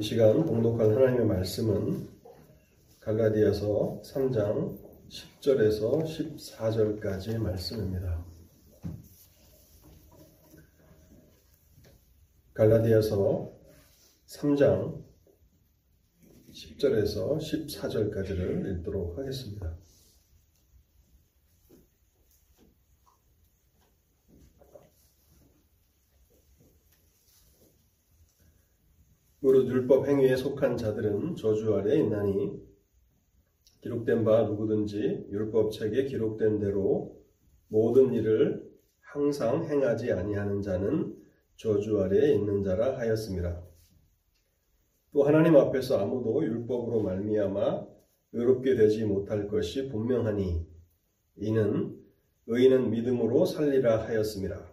이 시간 봉독할 하나님의 말씀은 갈라디아서 3장 10절에서 14절까지의 말씀입니다. 갈라디아서 3장 10절에서 14절까지를 읽도록 하겠습니다. 율법 행위에 속한 자들은 저주 아래 있나니 기록된 바 누구든지 율법 책에 기록된 대로 모든 일을 항상 행하지 아니하는 자는 저주 아래에 있는 자라 하였습니다. 또 하나님 앞에서 아무도 율법으로 말미암아 의롭게 되지 못할 것이 분명하니 이는 의인은 믿음으로 살리라 하였습니다.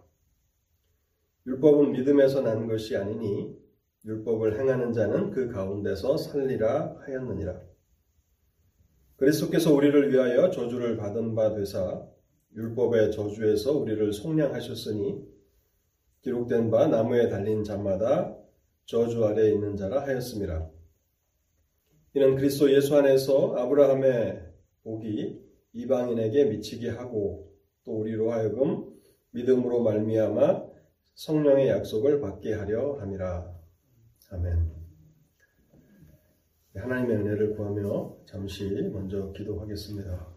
율법은 믿음에서 난 것이 아니니 율법을 행하는 자는 그 가운데서 살리라 하였느니라. 그리스도께서 우리를 위하여 저주를 받은 바 되사 율법의 저주에서 우리를 속량하셨으니 기록된 바 나무에 달린 자마다 저주 아래 있는 자라 하였습니다. 이는 그리스도 예수 안에서 아브라함의 복이 이방인에게 미치게 하고 또 우리로 하여금 믿음으로 말미암아 성령의 약속을 받게 하려 함이라. 아멘. 하나님의 은혜를 구하며 잠시 먼저 기도하겠습니다.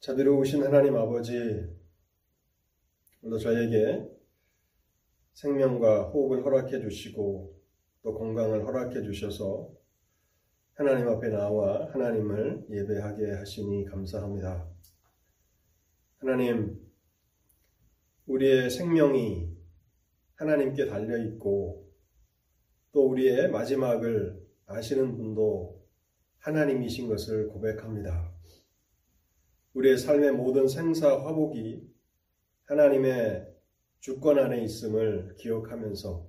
자비로우신 하나님 아버지, 오늘도 저에게 생명과 호흡을 허락해 주시고 또 건강을 허락해 주셔서 하나님 앞에 나와 하나님을 예배하게 하시니 감사합니다. 하나님, 우리의 생명이 하나님께 달려 있고 또 우리의 마지막을 아시는 분도 하나님이신 것을 고백합니다. 우리의 삶의 모든 생사 화복이 하나님의 주권 안에 있음을 기억하면서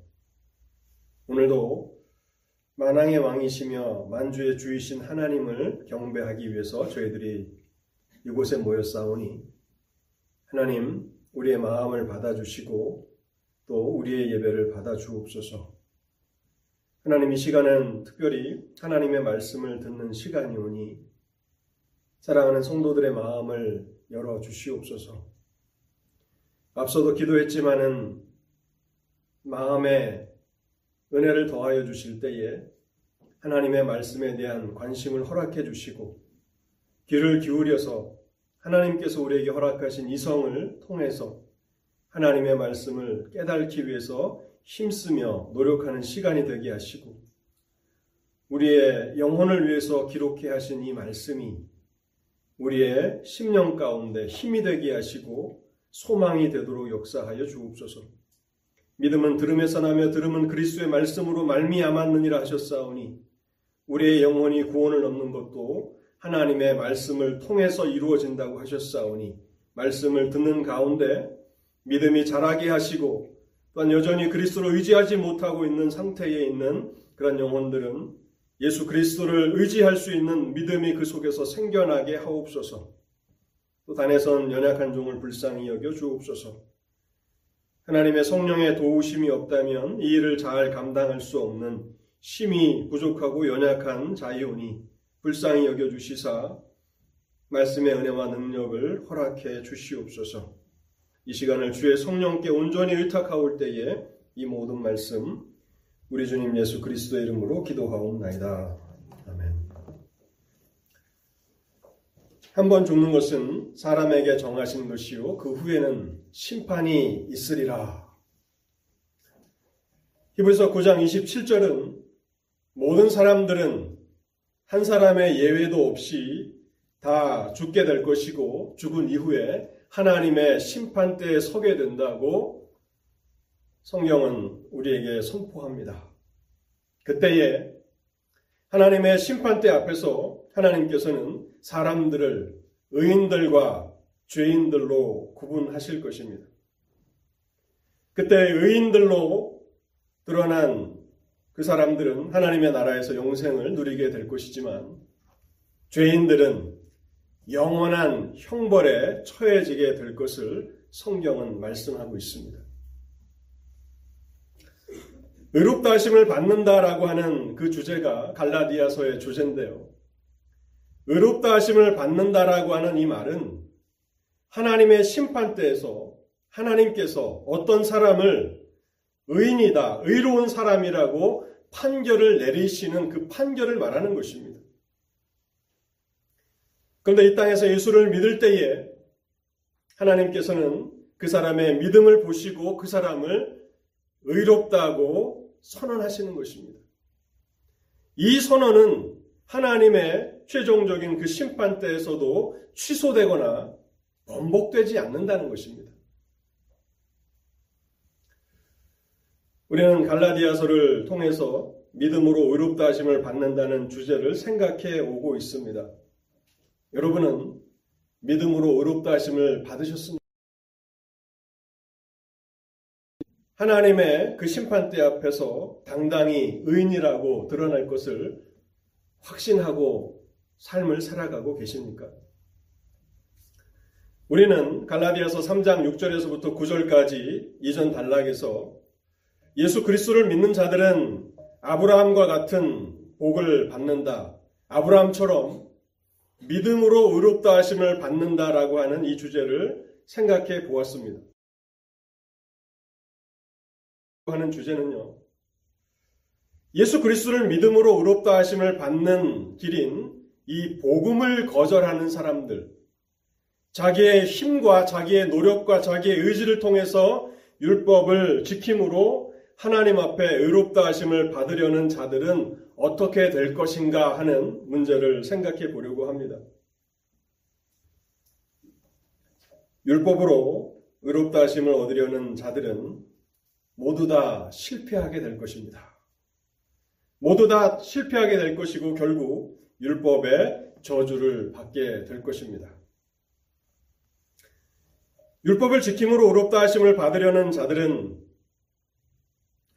오늘도 만왕의 왕이시며 만주의 주이신 하나님을 경배하기 위해서 저희들이 이곳에 모였사오니 하나님 우리의 마음을 받아주시고 또 우리의 예배를 받아주옵소서. 하나님 이 시간은 특별히 하나님의 말씀을 듣는 시간이오니 사랑하는 성도들의 마음을 열어 주시옵소서. 앞서도 기도했지만은 마음에 은혜를 더하여 주실 때에 하나님의 말씀에 대한 관심을 허락해 주시고 귀를 기울여서 하나님께서 우리에게 허락하신 이성을 통해서 하나님의 말씀을 깨닫기 위해서 힘쓰며 노력하는 시간이 되게 하시고 우리의 영혼을 위해서 기록해 하신 이 말씀이 우리의 심령 가운데 힘이 되게 하시고 소망이 되도록 역사하여 주옵소서. 믿음은 들음에서 나며 들음은 그리스도의 말씀으로 말미암았느니라 하셨사오니 우리의 영혼이 구원을 얻는 것도 하나님의 말씀을 통해서 이루어진다고 하셨사오니 말씀을 듣는 가운데 믿음이 자라게 하시고 또한 여전히 그리스도를 의지하지 못하고 있는 상태에 있는 그런 영혼들은 예수 그리스도를 의지할 수 있는 믿음이 그 속에서 생겨나게 하옵소서. 또 단에선 연약한 종을 불쌍히 여겨 주옵소서. 하나님의 성령의 도우심이 없다면 이 일을 잘 감당할 수 없는 심히 부족하고 연약한 자이오니 불쌍히 여겨 주시사 말씀의 은혜와 능력을 허락해 주시옵소서. 이 시간을 주의 성령께 온전히 의탁하올 때에 이 모든 말씀 우리 주님 예수 그리스도의 이름으로 기도하옵나이다. 아멘. 한 번 죽는 것은 사람에게 정하신 것이요 그 후에는 심판이 있으리라. 히브리서 9장 27절은 모든 사람들은 한 사람의 예외도 없이 다 죽게 될 것이고 죽은 이후에 하나님의 심판대에 서게 된다고 성경은 우리에게 선포합니다. 그때에 하나님의 심판대 앞에서 하나님께서는 사람들을 의인들과 죄인들로 구분하실 것입니다. 그때 의인들로 드러난 그 사람들은 하나님의 나라에서 영생을 누리게 될 것이지만 죄인들은 영원한 형벌에 처해지게 될 것을 성경은 말씀하고 있습니다. 의롭다 하심을 받는다라고 하는 그 주제가 갈라디아서의 주제인데요. 의롭다 하심을 받는다라고 하는 이 말은 하나님의 심판대에서 하나님께서 어떤 사람을 의인이다, 의로운 사람이라고 판결을 내리시는 그 판결을 말하는 것입니다. 그런데 이 땅에서 예수를 믿을 때에 하나님께서는 그 사람의 믿음을 보시고 그 사람을 의롭다고 선언하시는 것입니다. 이 선언은 하나님의 최종적인 그 심판 때에서도 취소되거나 번복되지 않는다는 것입니다. 우리는 갈라디아서를 통해서 믿음으로 의롭다 하심을 받는다는 주제를 생각해 오고 있습니다. 여러분은 믿음으로 의롭다 하심을 받으셨습니까? 하나님의 그 심판대 앞에서 당당히 의인이라고 드러날 것을 확신하고 삶을 살아가고 계십니까? 우리는 갈라디아서 3장 6절에서부터 9절까지 이전 단락에서 예수 그리스도를 믿는 자들은 아브라함과 같은 복을 받는다. 아브라함처럼 믿음으로 의롭다 하심을 받는다라고 하는 이 주제를 생각해 보았습니다. 하는 주제는요. 예수 그리스도를 믿음으로 의롭다 하심을 받는 길인 이 복음을 거절하는 사람들, 자기의 힘과 자기의 노력과 자기의 의지를 통해서 율법을 지킴으로 하나님 앞에 의롭다 하심을 받으려는 자들은 어떻게 될 것인가 하는 문제를 생각해 보려고 합니다. 율법으로 의롭다 하심을 얻으려는 자들은 모두 다 실패하게 될 것입니다. 모두 다 실패하게 될 것이고 결국 율법의 저주를 받게 될 것입니다. 율법을 지킴으로 의롭다 하심을 받으려는 자들은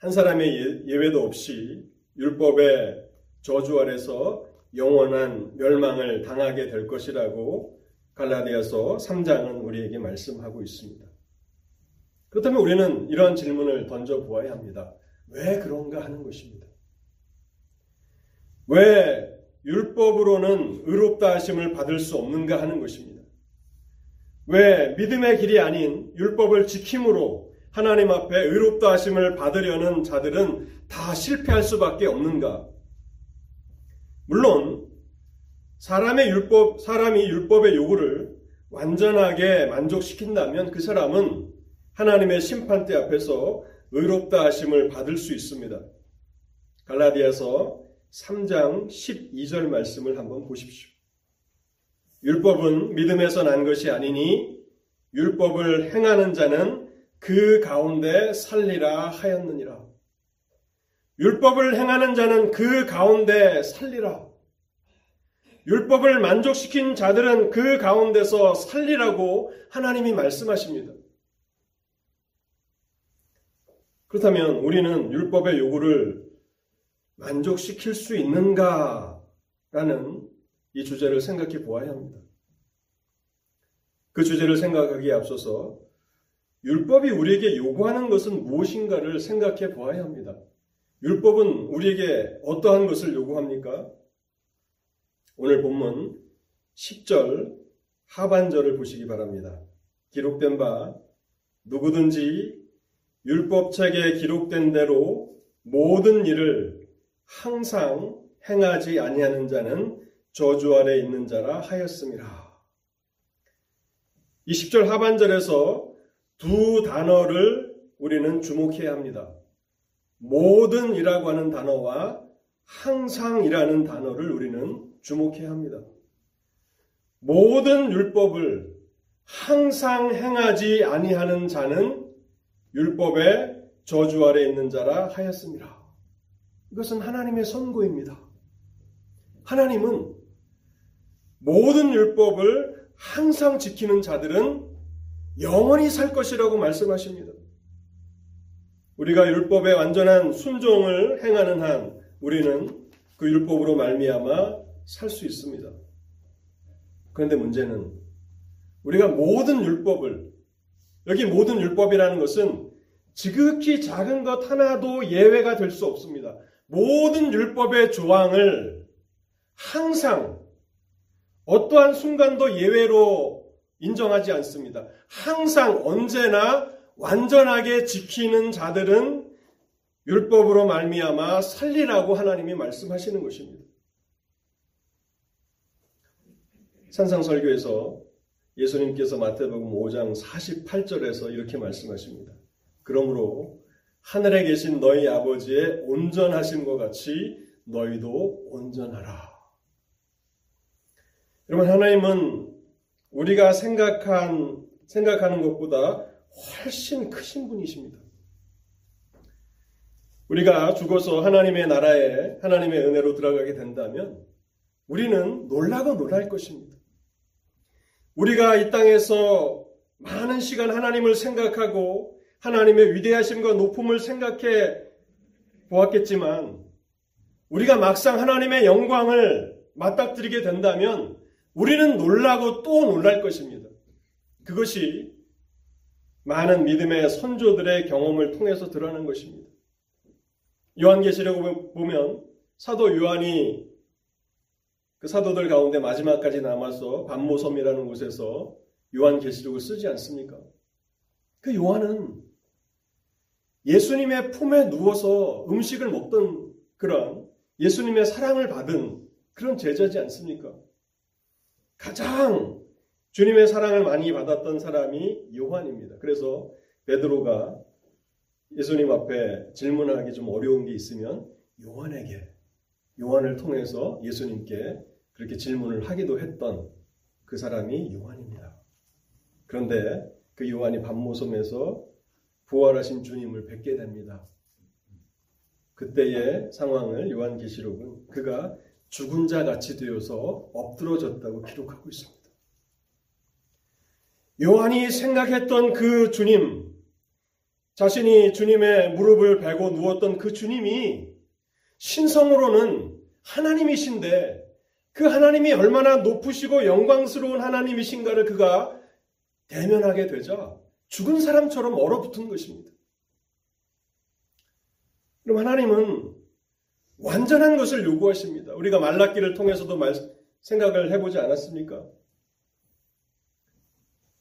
한 사람의 예, 예외도 없이 율법의 저주 아래서 영원한 멸망을 당하게 될 것이라고 갈라디아서 3장은 우리에게 말씀하고 있습니다. 그렇다면 우리는 이러한 질문을 던져 보아야 합니다. 왜 그런가 하는 것입니다. 왜 율법으로는 의롭다 하심을 받을 수 없는가 하는 것입니다. 왜 믿음의 길이 아닌 율법을 지킴으로 하나님 앞에 의롭다 하심을 받으려는 자들은 다 실패할 수밖에 없는가? 물론 사람의 율법 사람이 율법의 요구를 완전하게 만족시킨다면 그 사람은 하나님의 심판대 앞에서 의롭다 하심을 받을 수 있습니다. 갈라디아서 3장 12절 말씀을 한번 보십시오. 율법은 믿음에서 난 것이 아니니 율법을 행하는 자는 그 가운데 살리라 하였느니라. 율법을 행하는 자는 그 가운데 살리라. 율법을 만족시킨 자들은 그 가운데서 살리라고 하나님이 말씀하십니다. 그렇다면 우리는 율법의 요구를 만족시킬 수 있는가라는 이 주제를 생각해 보아야 합니다. 그 주제를 생각하기에 앞서서 율법이 우리에게 요구하는 것은 무엇인가를 생각해 보아야 합니다. 율법은 우리에게 어떠한 것을 요구합니까? 오늘 본문 10절 하반절을 보시기 바랍니다. 기록된 바 누구든지 율법책에 기록된 대로 모든 일을 항상 행하지 아니하는 자는 저주 아래 있는 자라 하였습니다. 20절 하반절에서 두 단어를 우리는 주목해야 합니다. 모든이라고 하는 단어와 항상이라는 단어를 우리는 주목해야 합니다. 모든 율법을 항상 행하지 아니하는 자는 율법의 저주 아래 있는 자라 하였습니다. 이것은 하나님의 선고입니다. 하나님은 모든 율법을 항상 지키는 자들은 영원히 살 것이라고 말씀하십니다. 우리가 율법의 완전한 순종을 행하는 한 우리는 그 율법으로 말미암아 살 수 있습니다. 그런데 문제는 우리가 모든 율법을 여기 모든 율법이라는 것은 지극히 작은 것 하나도 예외가 될 수 없습니다. 모든 율법의 조항을 항상 어떠한 순간도 예외로 인정하지 않습니다. 항상 언제나 완전하게 지키는 자들은 율법으로 말미암아 살리라고 하나님이 말씀하시는 것입니다. 산상설교에서 예수님께서 마태복음 5장 48절에서 이렇게 말씀하십니다. 그러므로 하늘에 계신 너희 아버지의 온전하심과 같이 너희도 온전하라. 여러분 하나님은 우리가 생각한 생각하는 것보다 훨씬 크신 분이십니다. 우리가 죽어서 하나님의 나라에 하나님의 은혜로 들어가게 된다면 우리는 놀라고 놀랄 것입니다. 우리가 이 땅에서 많은 시간 하나님을 생각하고 하나님의 위대하심과 높음을 생각해 보았겠지만 우리가 막상 하나님의 영광을 맞닥뜨리게 된다면 우리는 놀라고 또 놀랄 것입니다. 그것이 많은 믿음의 선조들의 경험을 통해서 드러나는 것입니다. 요한계시록 보면 사도 요한이 그 사도들 가운데 마지막까지 남아서 반모섬이라는 곳에서 요한계시록을 쓰지 않습니까? 그 요한은 예수님의 품에 누워서 음식을 먹던 그런 예수님의 사랑을 받은 그런 제자지 않습니까? 가장 주님의 사랑을 많이 받았던 사람이 요한입니다. 그래서 베드로가 예수님 앞에 질문을 하기 좀 어려운 게 있으면 요한에게 요한을 통해서 예수님께 그렇게 질문을 하기도 했던 그 사람이 요한입니다. 그런데 그 요한이 밤모섬에서 부활하신 주님을 뵙게 됩니다. 그때의 상황을 요한계시록은 그가 죽은 자 같이 되어서 엎드러졌다고 기록하고 있습니다. 요한이 생각했던 그 주님, 자신이 주님의 무릎을 베고 누웠던 그 주님이 신성으로는 하나님이신데 그 하나님이 얼마나 높으시고 영광스러운 하나님이신가를 그가 대면하게 되자 죽은 사람처럼 얼어붙은 것입니다. 그럼 하나님은 완전한 것을 요구하십니다. 우리가 말랐기를 통해서도 말, 생각을 해보지 않았습니까?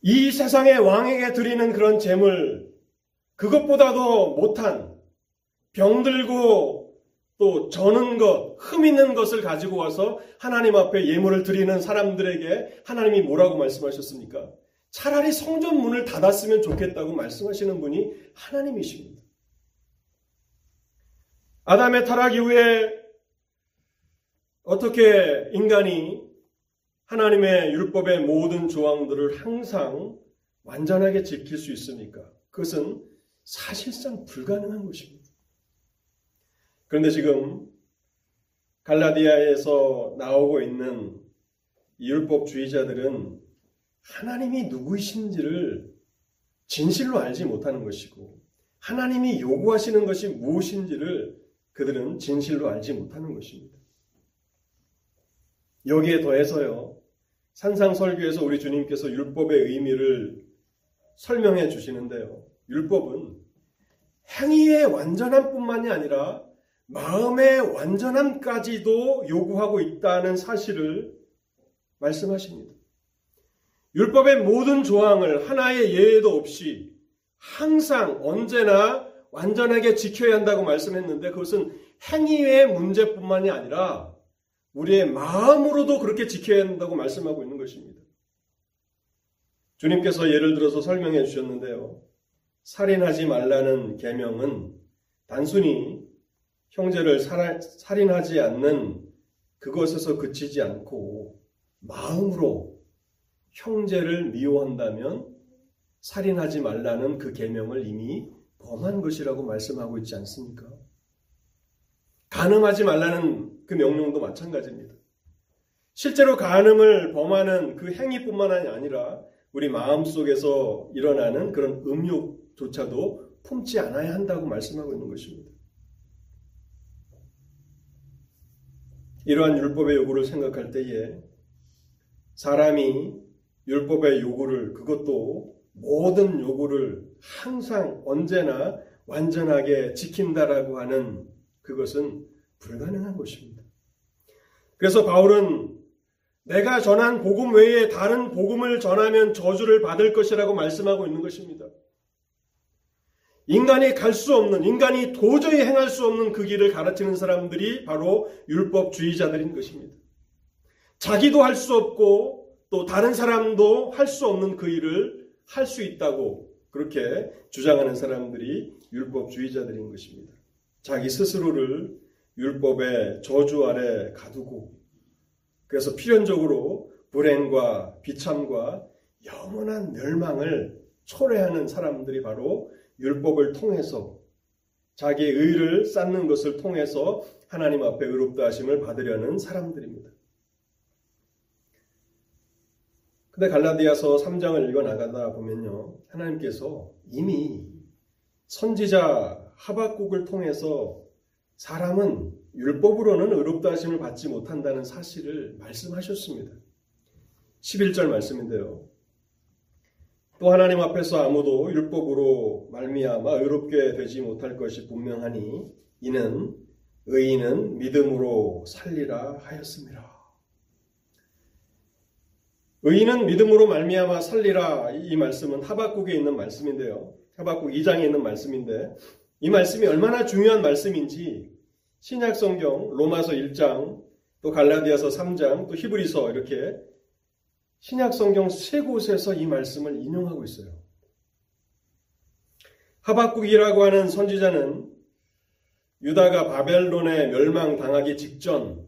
이 세상의 왕에게 드리는 그런 재물, 그것보다도 못한 병들고 또 저는 것, 흠 있는 것을 가지고 와서 하나님 앞에 예물을 드리는 사람들에게 하나님이 뭐라고 말씀하셨습니까? 차라리 성전 문을 닫았으면 좋겠다고 말씀하시는 분이 하나님이십니다. 아담의 타락 이후에 어떻게 인간이 하나님의 율법의 모든 조항들을 항상 완전하게 지킬 수 있습니까? 그것은 사실상 불가능한 것입니다. 그런데 지금 갈라디아에서 나오고 있는 율법주의자들은 하나님이 누구이신지를 진실로 알지 못하는 것이고 하나님이 요구하시는 것이 무엇인지를 그들은 진실로 알지 못하는 것입니다. 여기에 더해서요. 산상설교에서 우리 주님께서 율법의 의미를 설명해 주시는데요. 율법은 행위의 완전함 뿐만이 아니라 마음의 완전함까지도 요구하고 있다는 사실을 말씀하십니다. 율법의 모든 조항을 하나의 예외도 없이 항상 언제나 완전하게 지켜야 한다고 말씀했는데 그것은 행위의 문제뿐만이 아니라 우리의 마음으로도 그렇게 지켜야 한다고 말씀하고 있는 것입니다. 주님께서 예를 들어서 설명해 주셨는데요. 살인하지 말라는 계명은 단순히 형제를 살인하지 않는 그것에서 그치지 않고 마음으로 형제를 미워한다면 살인하지 말라는 그 계명을 이미 범한 것이라고 말씀하고 있지 않습니까? 간음하지 말라는 그 명령도 마찬가지입니다. 실제로 간음을 범하는 그 행위뿐만 아니라 우리 마음 속에서 일어나는 그런 음욕조차도 품지 않아야 한다고 말씀하고 있는 것입니다. 이러한 율법의 요구를 생각할 때에 사람이 율법의 요구를 그것도 모든 요구를 항상 언제나 완전하게 지킨다라고 하는 그것은 불가능한 것입니다. 그래서 바울은 내가 전한 복음 외에 다른 복음을 전하면 저주를 받을 것이라고 말씀하고 있는 것입니다. 인간이 갈 수 없는, 인간이 도저히 행할 수 없는 그 길을 가르치는 사람들이 바로 율법주의자들인 것입니다. 자기도 할 수 없고 또 다른 사람도 할 수 없는 그 일을 할 수 있다고 그렇게 주장하는 사람들이 율법주의자들인 것입니다. 자기 스스로를 율법의 저주 아래 가두고 그래서 필연적으로 불행과 비참과 영원한 멸망을 초래하는 사람들이 바로 율법을 통해서 자기의 의를 쌓는 것을 통해서 하나님 앞에 의롭다 하심을 받으려는 사람들입니다. 근데 갈라디아서 3장을 읽어 나가다 보면요. 하나님께서 이미 선지자 하박국을 통해서 사람은 율법으로는 의롭다 하심을 받지 못한다는 사실을 말씀하셨습니다. 11절 말씀인데요. 또 하나님 앞에서 아무도 율법으로 말미암아 의롭게 되지 못할 것이 분명하니 이는 의인은 믿음으로 살리라 하였습니다. 의인은 믿음으로 말미암아 살리라 이 말씀은 하박국에 있는 말씀인데요. 하박국 2장에 있는 말씀인데 이 말씀이 얼마나 중요한 말씀인지 신약 성경 로마서 1장 또 갈라디아서 3장 또 히브리서 이렇게 신약 성경 세 곳에서 이 말씀을 인용하고 있어요. 하박국이라고 하는 선지자는 유다가 바벨론에 멸망당하기 직전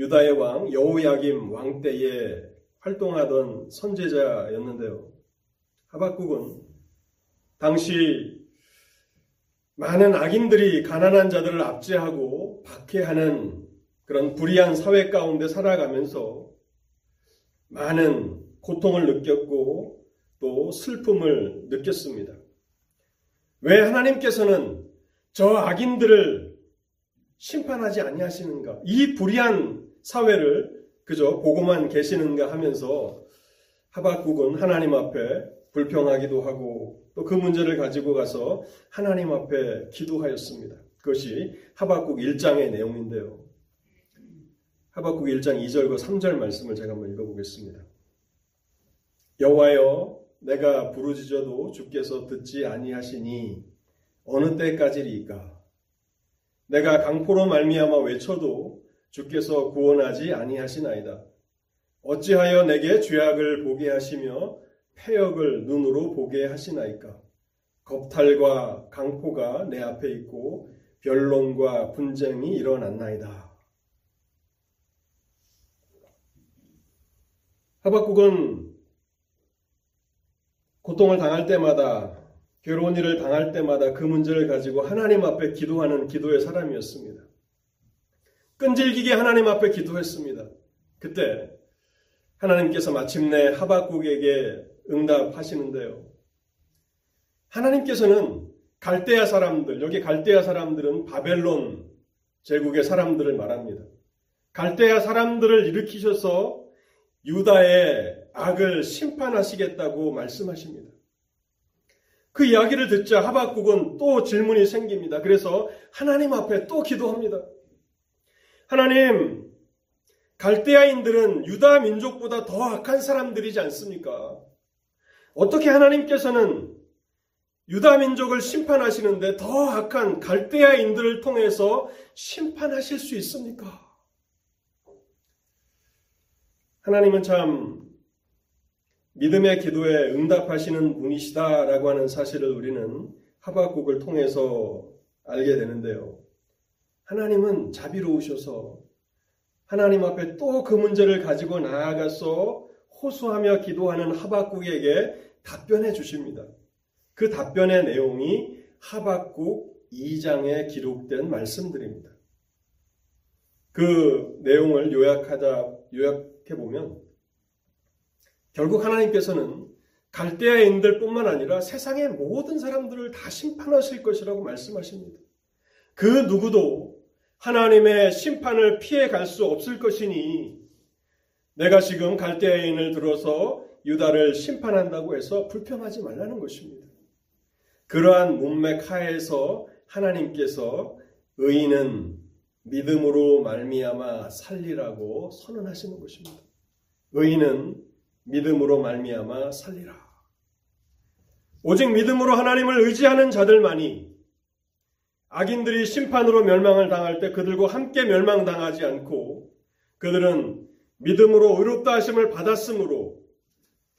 유다의 왕 여호야김 왕 때에 활동하던 선제자였는데요. 하박국은 당시 많은 악인들이 가난한 자들을 압제하고 박해하는 그런 불의한 사회 가운데 살아가면서 많은 고통을 느꼈고 또 슬픔을 느꼈습니다. 왜 하나님께서는 저 악인들을 심판하지 아니하시는가? 이 불의한 사회를 그저 보고만 계시는가 하면서 하박국은 하나님 앞에 불평하기도 하고 또 그 문제를 가지고 가서 하나님 앞에 기도하였습니다. 그것이 하박국 1장의 내용인데요. 하박국 1장 2절과 3절 말씀을 제가 한번 읽어보겠습니다. 여호와여 내가 부르짖어도 주께서 듣지 아니하시니 어느 때까지리까 내가 강포로 말미암아 외쳐도 주께서 구원하지 아니하시나이다. 어찌하여 내게 죄악을 보게 하시며 폐역을 눈으로 보게 하시나이까? 겁탈과 강포가 내 앞에 있고 변론과 분쟁이 일어났나이다. 하박국은 고통을 당할 때마다 괴로운 일을 당할 때마다 그 문제를 가지고 하나님 앞에 기도하는 기도의 사람이었습니다. 끈질기게 하나님 앞에 기도했습니다. 그때 하나님께서 마침내 하박국에게 응답하시는데요. 하나님께서는 갈대아 사람들, 여기 갈대아 사람들은 바벨론 제국의 사람들을 말합니다. 갈대아 사람들을 일으키셔서 유다의 악을 심판하시겠다고 말씀하십니다. 그 이야기를 듣자 하박국은 또 질문이 생깁니다. 그래서 하나님 앞에 또 기도합니다. 하나님, 갈대아인들은 유다 민족보다 더 악한 사람들이지 않습니까? 어떻게 하나님께서는 유다 민족을 심판하시는데 더 악한 갈대아인들을 통해서 심판하실 수 있습니까? 하나님은 참 믿음의 기도에 응답하시는 분이시다라고 하는 사실을 우리는 하박국을 통해서 알게 되는데요. 하나님은 자비로우셔서 하나님 앞에 또 그 문제를 가지고 나아가서 호소하며 기도하는 하박국에게 답변해 주십니다. 그 답변의 내용이 하박국 2장에 기록된 말씀들입니다. 그 내용을 요약하자 요약해 보면 결국 하나님께서는 갈대아인들뿐만 아니라 세상의 모든 사람들을 다 심판하실 것이라고 말씀하십니다. 그 누구도 하나님의 심판을 피해 갈 수 없을 것이니 내가 지금 갈대아인을 들어서 유다를 심판한다고 해서 불평하지 말라는 것입니다. 그러한 문맥 하에서 하나님께서 의인은 믿음으로 말미암아 살리라고 선언하시는 것입니다. 의인은 믿음으로 말미암아 살리라. 오직 믿음으로 하나님을 의지하는 자들만이 악인들이 심판으로 멸망을 당할 때 그들과 함께 멸망당하지 않고 그들은 믿음으로 의롭다 하심을 받았으므로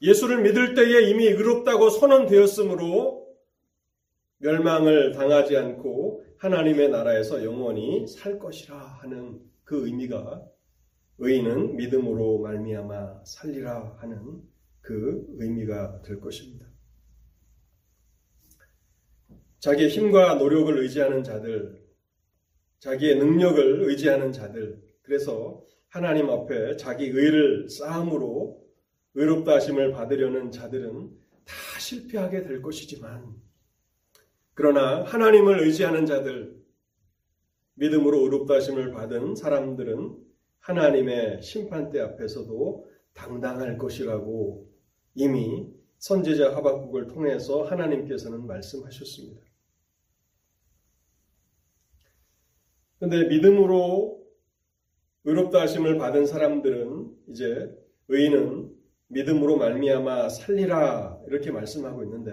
예수를 믿을 때에 이미 의롭다고 선언되었으므로 멸망을 당하지 않고 하나님의 나라에서 영원히 살 것이라 하는 그 의미가 의인은 믿음으로 말미암아 살리라 하는 그 의미가 될 것입니다. 자기의 힘과 노력을 의지하는 자들, 자기의 능력을 의지하는 자들, 그래서 하나님 앞에 자기 의를 쌓음으로 의롭다 하심을 받으려는 자들은 다 실패하게 될 것이지만, 그러나 하나님을 의지하는 자들, 믿음으로 의롭다 하심을 받은 사람들은 하나님의 심판대 앞에서도 당당할 것이라고 이미 선제자 하박국을 통해서 하나님께서는 말씀하셨습니다. 근데 믿음으로 의롭다 하심을 받은 사람들은 이제 의인은 믿음으로 말미암아 살리라 이렇게 말씀하고 있는데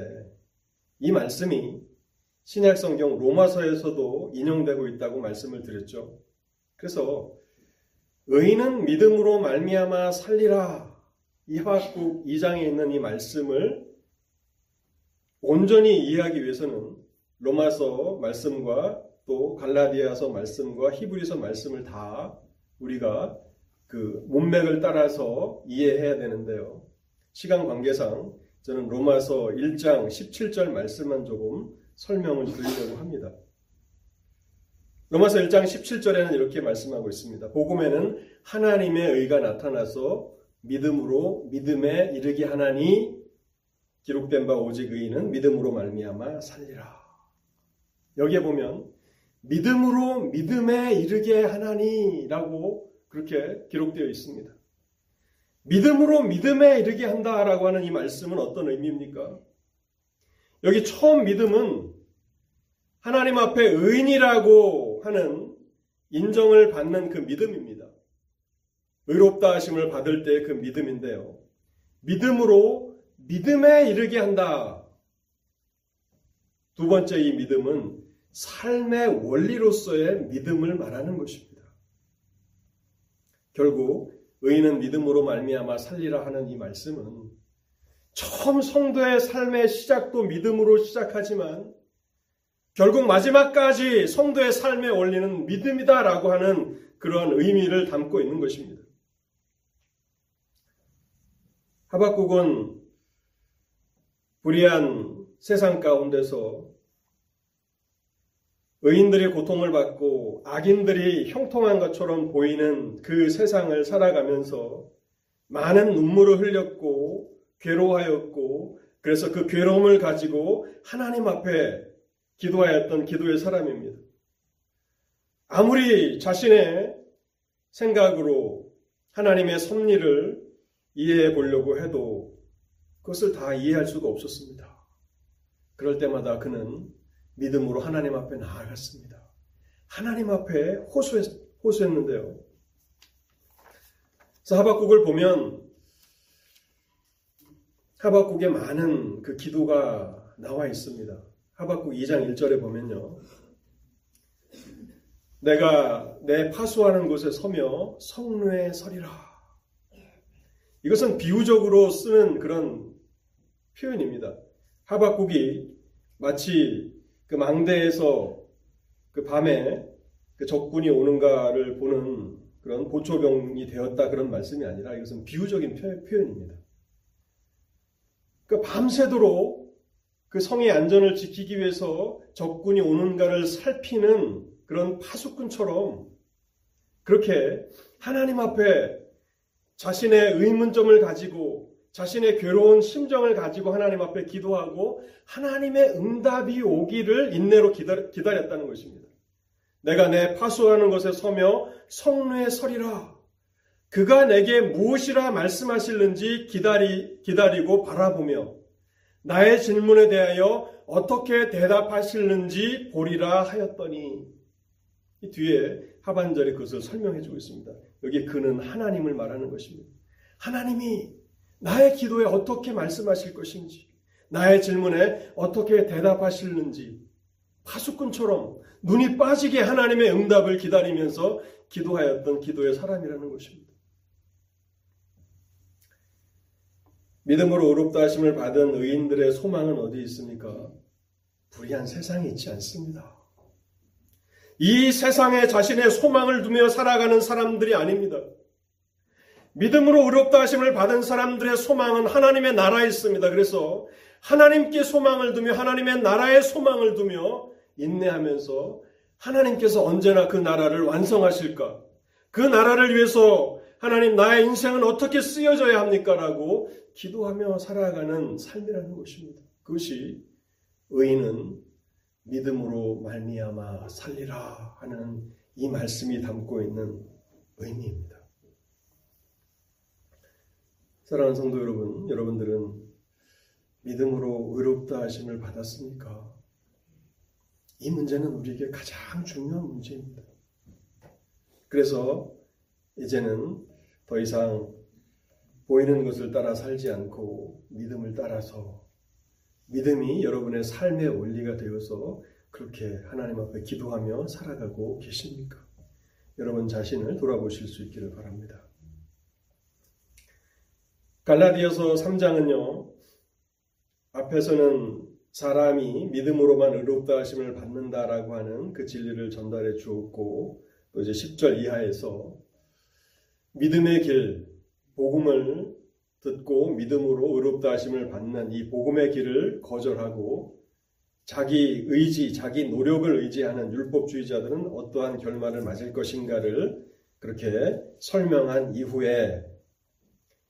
이 말씀이 신약 성경 로마서에서도 인용되고 있다고 말씀을 드렸죠. 그래서 의인은 믿음으로 말미암아 살리라 이 하박국 2장에 있는 이 말씀을 온전히 이해하기 위해서는 로마서 말씀과 또 갈라디아서 말씀과 히브리서 말씀을 다 우리가 그 문맥을 따라서 이해해야 되는데요. 시간 관계상 저는 로마서 1장 17절 말씀만 조금 설명을 드리려고 합니다. 로마서 1장 17절에는 이렇게 말씀하고 있습니다. 복음에는 하나님의 의가 나타나서 믿음으로 믿음에 이르게 하나니 기록된 바 오직 의인은 믿음으로 말미암아 살리라. 여기에 보면 믿음으로 믿음에 이르게 하나니라고 그렇게 기록되어 있습니다. 믿음으로 믿음에 이르게 한다라고 하는 이 말씀은 어떤 의미입니까? 여기 처음 믿음은 하나님 앞에 의인이라고 하는 인정을 받는 그 믿음입니다. 의롭다 하심을 받을 때 그 믿음인데요. 믿음으로 믿음에 이르게 한다. 두 번째 이 믿음은 삶의 원리로서의 믿음을 말하는 것입니다. 결국 의인은 믿음으로 말미암아 살리라 하는 이 말씀은 처음 성도의 삶의 시작도 믿음으로 시작하지만 결국 마지막까지 성도의 삶의 원리는 믿음이다라고 하는 그러한 의미를 담고 있는 것입니다. 하박국은 불의한 세상 가운데서 의인들이 고통을 받고 악인들이 형통한 것처럼 보이는 그 세상을 살아가면서 많은 눈물을 흘렸고 괴로워하였고 그래서 그 괴로움을 가지고 하나님 앞에 기도하였던 기도의 사람입니다. 아무리 자신의 생각으로 하나님의 섭리를 이해해 보려고 해도 그것을 다 이해할 수가 없었습니다. 그럴 때마다 그는 믿음으로 하나님 앞에 나아갔습니다. 하나님 앞에 호소했, 호소했는데요. 그래서 하박국을 보면 하박국에 많은 그 기도가 나와 있습니다. 하박국 2장 1절에 보면요. 내가 내 파수하는 곳에 서며 성루에 서리라. 이것은 비유적으로 쓰는 그런 표현입니다. 하박국이 마치 그 망대에서 그 밤에 그 적군이 오는가를 보는 그런 보초병이 되었다 그런 말씀이 아니라 이것은 비유적인 표현입니다. 그 밤새도록 그 성의 안전을 지키기 위해서 적군이 오는가를 살피는 그런 파수꾼처럼 그렇게 하나님 앞에 자신의 의문점을 가지고 자신의 괴로운 심정을 가지고 하나님 앞에 기도하고 하나님의 응답이 오기를 인내로 기다렸다는 것입니다. 내가 내 파수하는 것에 서며 성루에 서리라. 그가 내게 무엇이라 말씀하실는지 기다리, 기다리고 바라보며 나의 질문에 대하여 어떻게 대답하실는지 보리라 하였더니 이 뒤에 하반절에 그것을 설명해 주고 있습니다. 여기 그는 하나님을 말하는 것입니다. 하나님이 나의 기도에 어떻게 말씀하실 것인지, 나의 질문에 어떻게 대답하실는지, 파수꾼처럼 눈이 빠지게 하나님의 응답을 기다리면서 기도하였던 기도의 사람이라는 것입니다. 믿음으로 의롭다 하심을 받은 의인들의 소망은 어디 있습니까? 불의한 세상에 있지 않습니다. 이 세상에 자신의 소망을 두며 살아가는 사람들이 아닙니다. 믿음으로 의롭다 하심을 받은 사람들의 소망은 하나님의 나라에 있습니다. 그래서 하나님께 소망을 두며 하나님의 나라에 소망을 두며 인내하면서 하나님께서 언제나 그 나라를 완성하실까? 그 나라를 위해서 하나님 나의 인생은 어떻게 쓰여져야 합니까? 라고 기도하며 살아가는 삶이라는 것입니다. 그것이 의인은 믿음으로 말미암아 살리라 하는 이 말씀이 담고 있는 의미입니다. 사랑하는 성도 여러분, 여러분들은 믿음으로 의롭다 하심을 받았습니까? 이 문제는 우리에게 가장 중요한 문제입니다. 그래서 이제는 더 이상 보이는 것을 따라 살지 않고 믿음을 따라서 믿음이 여러분의 삶의 원리가 되어서 그렇게 하나님 앞에 기도하며 살아가고 계십니까? 여러분 자신을 돌아보실 수 있기를 바랍니다. 갈라디아서 3장은요. 앞에서는 사람이 믿음으로만 의롭다 하심을 받는다라고 하는 그 진리를 전달해 주었고 또 이제 10절 이하에서 믿음의 길, 복음을 듣고 믿음으로 의롭다 하심을 받는 이 복음의 길을 거절하고 자기 의지, 자기 노력을 의지하는 율법주의자들은 어떠한 결말을 맞을 것인가를 그렇게 설명한 이후에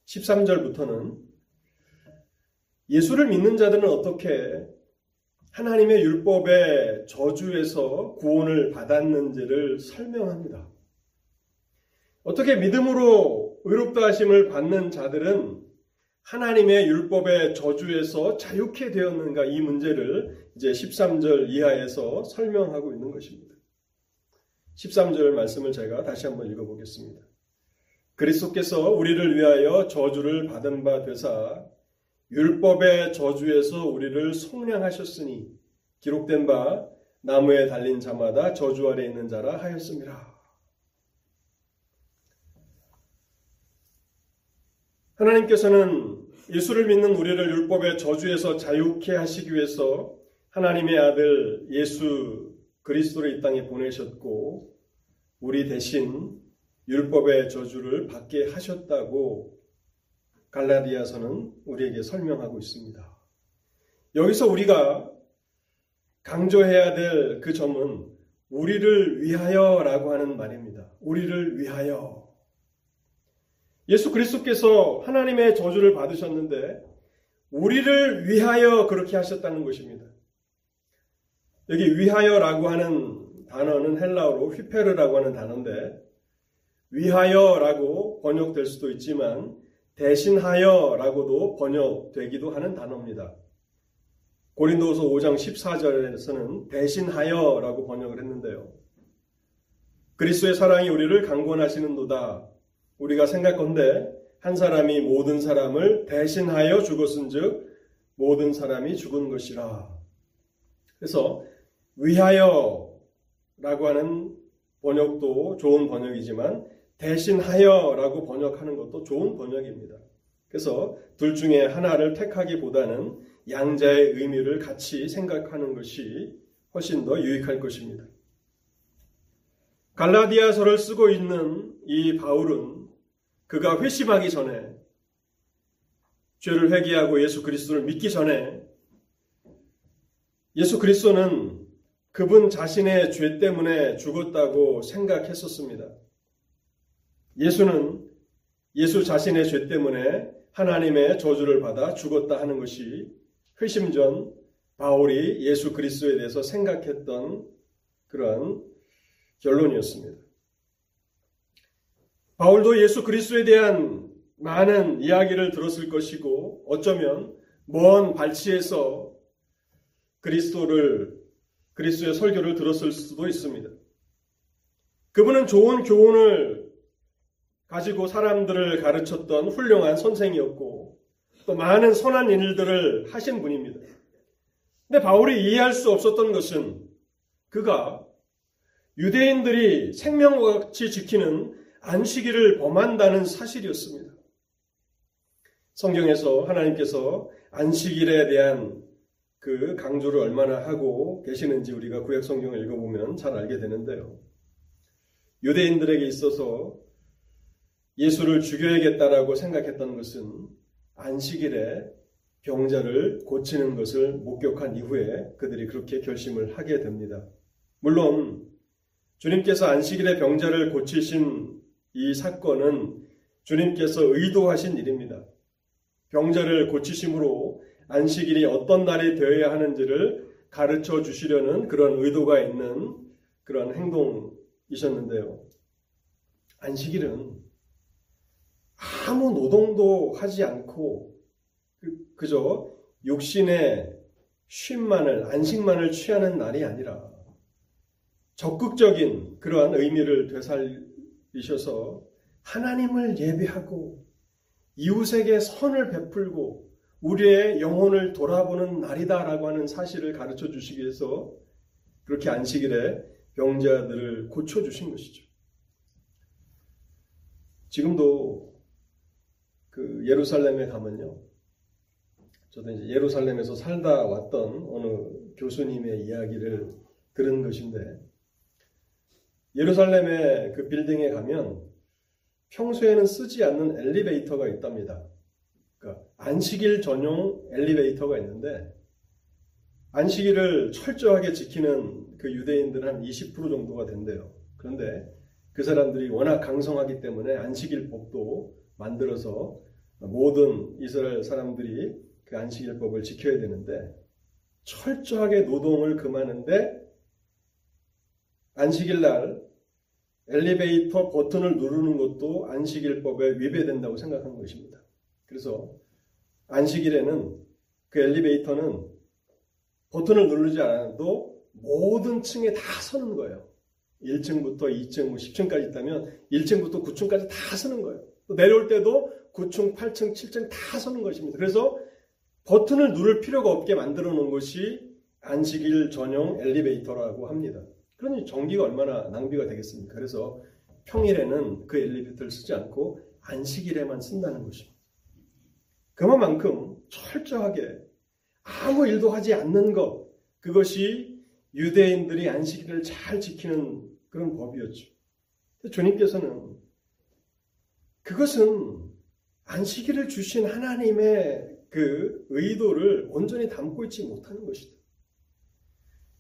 13절부터는 예수를 믿는 자들은 어떻게 하나님의 율법의 저주에서 구원을 받았는지를 설명합니다. 어떻게 믿음으로 의롭다 하심을 받는 자들은 하나님의 율법의 저주에서 자유케 되었는가 이 문제를 이제 13절 이하에서 설명하고 있는 것입니다. 13절 말씀을 제가 다시 한번 읽어보겠습니다. 그리스도께서 우리를 위하여 저주를 받은 바 되사 율법의 저주에서 우리를 속량하셨으니 기록된 바 나무에 달린 자마다 저주 아래 있는 자라 하였습니다. 하나님께서는 예수를 믿는 우리를 율법의 저주에서 자유케 하시기 위해서 하나님의 아들 예수 그리스도를 이 땅에 보내셨고 우리 대신 율법의 저주를 받게 하셨다고 갈라디아서는 우리에게 설명하고 있습니다. 여기서 우리가 강조해야 될 그 점은 우리를 위하여 라고 하는 말입니다. 우리를 위하여. 예수 그리스도께서 하나님의 저주를 받으셨는데 우리를 위하여 그렇게 하셨다는 것입니다. 여기 위하여라고 하는 단어는 헬라어로 휘페르라고 하는 단어인데 위하여라고 번역될 수도 있지만 대신하여라고도 번역되기도 하는 단어입니다. 고린도서 5장 14절에서는 대신하여라고 번역을 했는데요. 그리스도의 사랑이 우리를 강권하시는도다. 우리가 생각건데 한 사람이 모든 사람을 대신하여 죽었은즉 모든 사람이 죽은 것이라. 그래서 위하여라고 하는 번역도 좋은 번역이지만 대신하여라고 번역하는 것도 좋은 번역입니다. 그래서 둘 중에 하나를 택하기보다는 양자의 의미를 같이 생각하는 것이 훨씬 더 유익할 것입니다. 갈라디아서를 쓰고 있는 이 바울은 그가 회심하기 전에 죄를 회개하고 예수 그리스도를 믿기 전에 예수 그리스도는 그분 자신의 죄 때문에 죽었다고 생각했었습니다. 예수는 예수 자신의 죄 때문에 하나님의 저주를 받아 죽었다 하는 것이 회심 전 바울이 예수 그리스도에 대해서 생각했던 그러한 결론이었습니다. 바울도 예수 그리스도에 대한 많은 이야기를 들었을 것이고 어쩌면 먼 발치에서 그리스도를 그리스도의 설교를 들었을 수도 있습니다. 그분은 좋은 교훈을 가지고 사람들을 가르쳤던 훌륭한 선생이었고 또 많은 선한 일들을 하신 분입니다. 근데 바울이 이해할 수 없었던 것은 그가 유대인들이 생명과 같이 지키는 안식일을 범한다는 사실이었습니다. 성경에서 하나님께서 안식일에 대한 그 강조를 얼마나 하고 계시는지 우리가 구약 성경을 읽어보면 잘 알게 되는데요. 유대인들에게 있어서 예수를 죽여야겠다라고 생각했던 것은 안식일에 병자를 고치는 것을 목격한 이후에 그들이 그렇게 결심을 하게 됩니다. 물론 주님께서 안식일에 병자를 고치신 이 사건은 주님께서 의도하신 일입니다. 병자를 고치심으로 안식일이 어떤 날이 되어야 하는지를 가르쳐 주시려는 그런 의도가 있는 그런 행동이셨는데요. 안식일은 아무 노동도 하지 않고 그, 저 육신의 쉼만을 안식만을 취하는 날이 아니라 적극적인 그러한 의미를 되살리셔서 하나님을 예배하고 이웃에게 선을 베풀고 우리의 영혼을 돌아보는 날이다라고 하는 사실을 가르쳐 주시기 위해서 그렇게 안식일에 병자들을 고쳐 주신 것이죠. 지금도 그 예루살렘에 가면요. 저도 이제 예루살렘에서 살다 왔던 어느 교수님의 이야기를 들은 것인데 예루살렘의 그 빌딩에 가면 평소에는 쓰지 않는 엘리베이터가 있답니다. 그러니까 안식일 전용 엘리베이터가 있는데 안식일을 철저하게 지키는 그 유대인들은 한20% 정도가 된대요. 그런데 그 사람들이 워낙 강성하기 때문에 안식일 법도 만들어서 모든 이스라엘 사람들이 그 안식일법을 지켜야 되는데 철저하게 노동을 금하는데 안식일 날 엘리베이터 버튼을 누르는 것도 안식일법에 위배된다고 생각하는 것입니다. 그래서 안식일에는 그 엘리베이터는 버튼을 누르지 않아도 모든 층에 다 서는 거예요. 1층부터 2층, 10층까지 뭐 있다면 1층부터 9층까지 다 서는 거예요. 또 내려올 때도 9층, 8층, 7층 다 서는 것입니다. 그래서 버튼을 누를 필요가 없게 만들어 놓은 것이 안식일 전용 엘리베이터라고 합니다. 그러니 전기가 얼마나 낭비가 되겠습니까? 그래서 평일에는 그 엘리베이터를 쓰지 않고 안식일에만 쓴다는 것입니다. 그만큼 철저하게 아무 일도 하지 않는 것, 그것이 유대인들이 안식일을 잘 지키는 그런 법이었죠. 주님께서는 그것은 안식일을 주신 하나님의 그 의도를 온전히 담고 있지 못하는 것이다.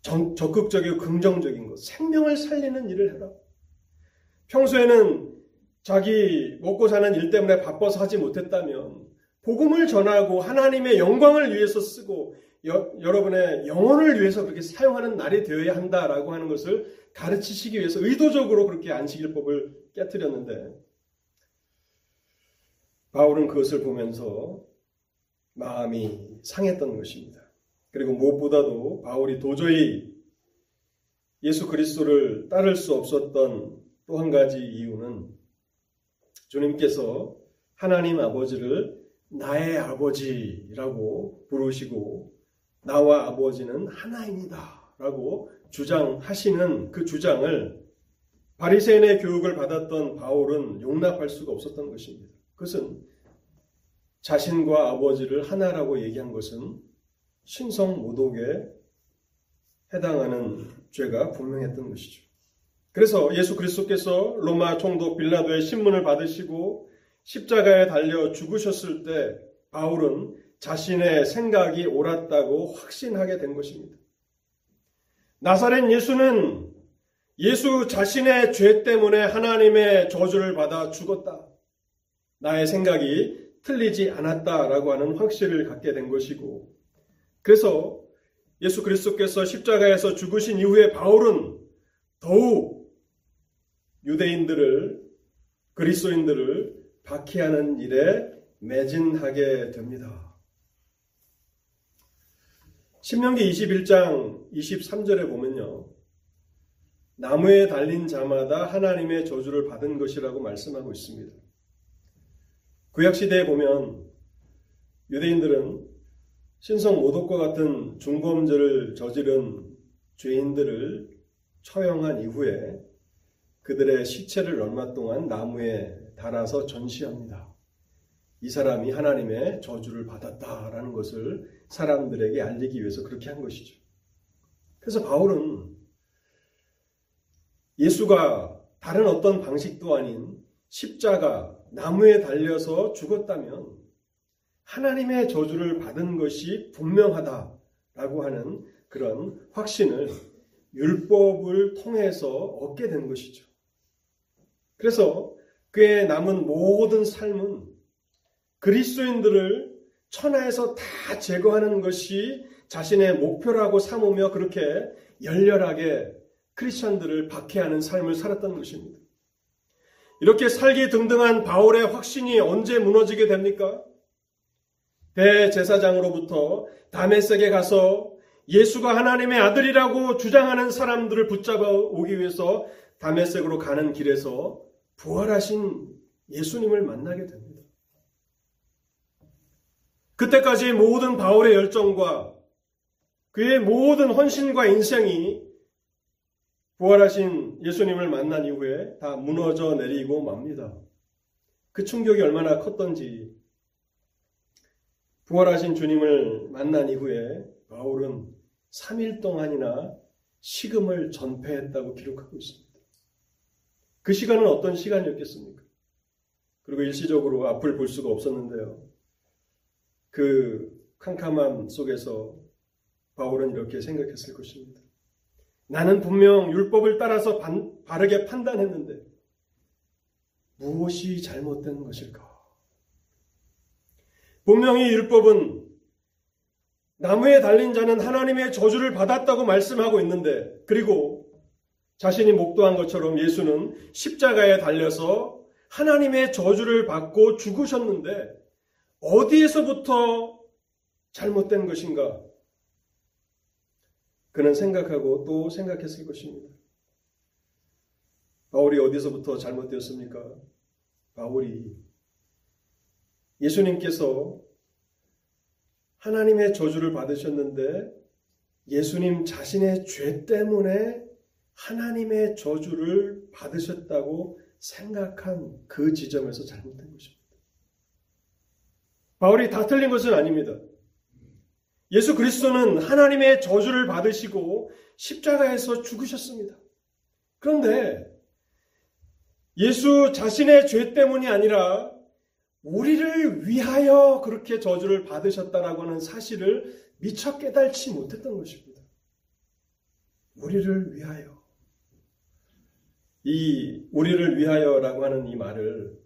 정, 적극적이고 긍정적인 것, 생명을 살리는 일을 해라. 평소에는 자기 먹고 사는 일 때문에 바빠서 하지 못했다면 복음을 전하고 하나님의 영광을 위해서 쓰고 여, 러분의 영혼을 위해서 그렇게 사용하는 날이 되어야 한다라고 하는 것을 가르치시기 위해서 의도적으로 그렇게 안식일법을 깨뜨렸는데 바울은 그것을 보면서 마음이 상했던 것입니다. 그리고 무엇보다도 바울이 도저히 예수 그리스도를 따를 수 없었던 또 한 가지 이유는 주님께서 하나님 아버지를 나의 아버지라고 부르시고 나와 아버지는 하나입니다. 라고 주장하시는 그 주장을 바리새인의 교육을 받았던 바울은 용납할 수가 없었던 것입니다. 그것은 자신과 아버지를 하나라고 얘기한 것은 신성 모독에 해당하는 죄가 분명했던 것이죠. 그래서 예수 그리스도께서 로마 총독 빌라도의 신문을 받으시고 십자가에 달려 죽으셨을 때 바울은 자신의 생각이 옳았다고 확신하게 된 것입니다. 나사렛 예수는 예수 자신의 죄 때문에 하나님의 저주를 받아 죽었다. 나의 생각이 틀리지 않았다라고 하는 확신을 갖게 된 것이고, 그래서 예수 그리스도께서 십자가에서 죽으신 이후에 바울은 더욱 유대인들을 그리스도인들을 박해하는 일에 매진하게 됩니다. 신명기 21장 23절에 보면요. 나무에 달린 자마다 하나님의 저주를 받은 것이라고 말씀하고 있습니다. 구약 시대에 보면 유대인들은 신성 모독과 같은 중범죄를 저지른 죄인들을 처형한 이후에 그들의 시체를 얼마 동안 나무에 달아서 전시합니다. 이 사람이 하나님의 저주를 받았다라는 것을 사람들에게 알리기 위해서 그렇게 한 것이죠. 그래서 바울은 예수가 다른 어떤 방식도 아닌 십자가, 나무에 달려서 죽었다면 하나님의 저주를 받은 것이 분명하다라고 하는 그런 확신을 율법을 통해서 얻게 된 것이죠. 그래서 그의 남은 모든 삶은 그리스도인들을 천하에서 다 제거하는 것이 자신의 목표라고 삼으며 그렇게 열렬하게 크리스천들을 박해하는 삶을 살았던 것입니다. 이렇게 살기 등등한 바울의 확신이 언제 무너지게 됩니까? 대제사장으로부터 다메섹에 가서 예수가 하나님의 아들이라고 주장하는 사람들을 붙잡아 오기 위해서 다메섹으로 가는 길에서 부활하신 예수님을 만나게 됩니다. 그때까지 모든 바울의 열정과 그의 모든 헌신과 인생이 부활하신 예수님을 만난 이후에 다 무너져 내리고 맙니다. 그 충격이 얼마나 컸던지 부활하신 주님을 만난 이후에 바울은 3일 동안이나 식음을 전폐했다고 기록하고 있습니다. 그 시간은 어떤 시간이었겠습니까? 그리고 일시적으로 앞을 볼 수가 없었는데요. 그 캄캄함 속에서 바울은 이렇게 생각했을 것입니다. 나는 분명 율법을 따라서 반, 바르게 판단했는데 무엇이 잘못된 것일까? 분명히 율법은 나무에 달린 자는 하나님의 저주를 받았다고 말씀하고 있는데 그리고 자신이 목도한 것처럼 예수는 십자가에 달려서 하나님의 저주를 받고 죽으셨는데 어디에서부터 잘못된 것인가? 그는 생각하고 또 생각했을 것입니다. 바울이 어디서부터 잘못되었습니까? 바울이 예수님께서 하나님의 저주를 받으셨는데 예수님 자신의 죄 때문에 하나님의 저주를 받으셨다고 생각한 그 지점에서 잘못된 것입니다. 바울이 다 틀린 것은 아닙니다. 예수 그리스도는 하나님의 저주를 받으시고 십자가에서 죽으셨습니다. 그런데 예수 자신의 죄 때문이 아니라 우리를 위하여 그렇게 저주를 받으셨다라고 하는 사실을 미처 깨달지 못했던 것입니다. 우리를 위하여. 이 우리를 위하여라고 하는 이 말을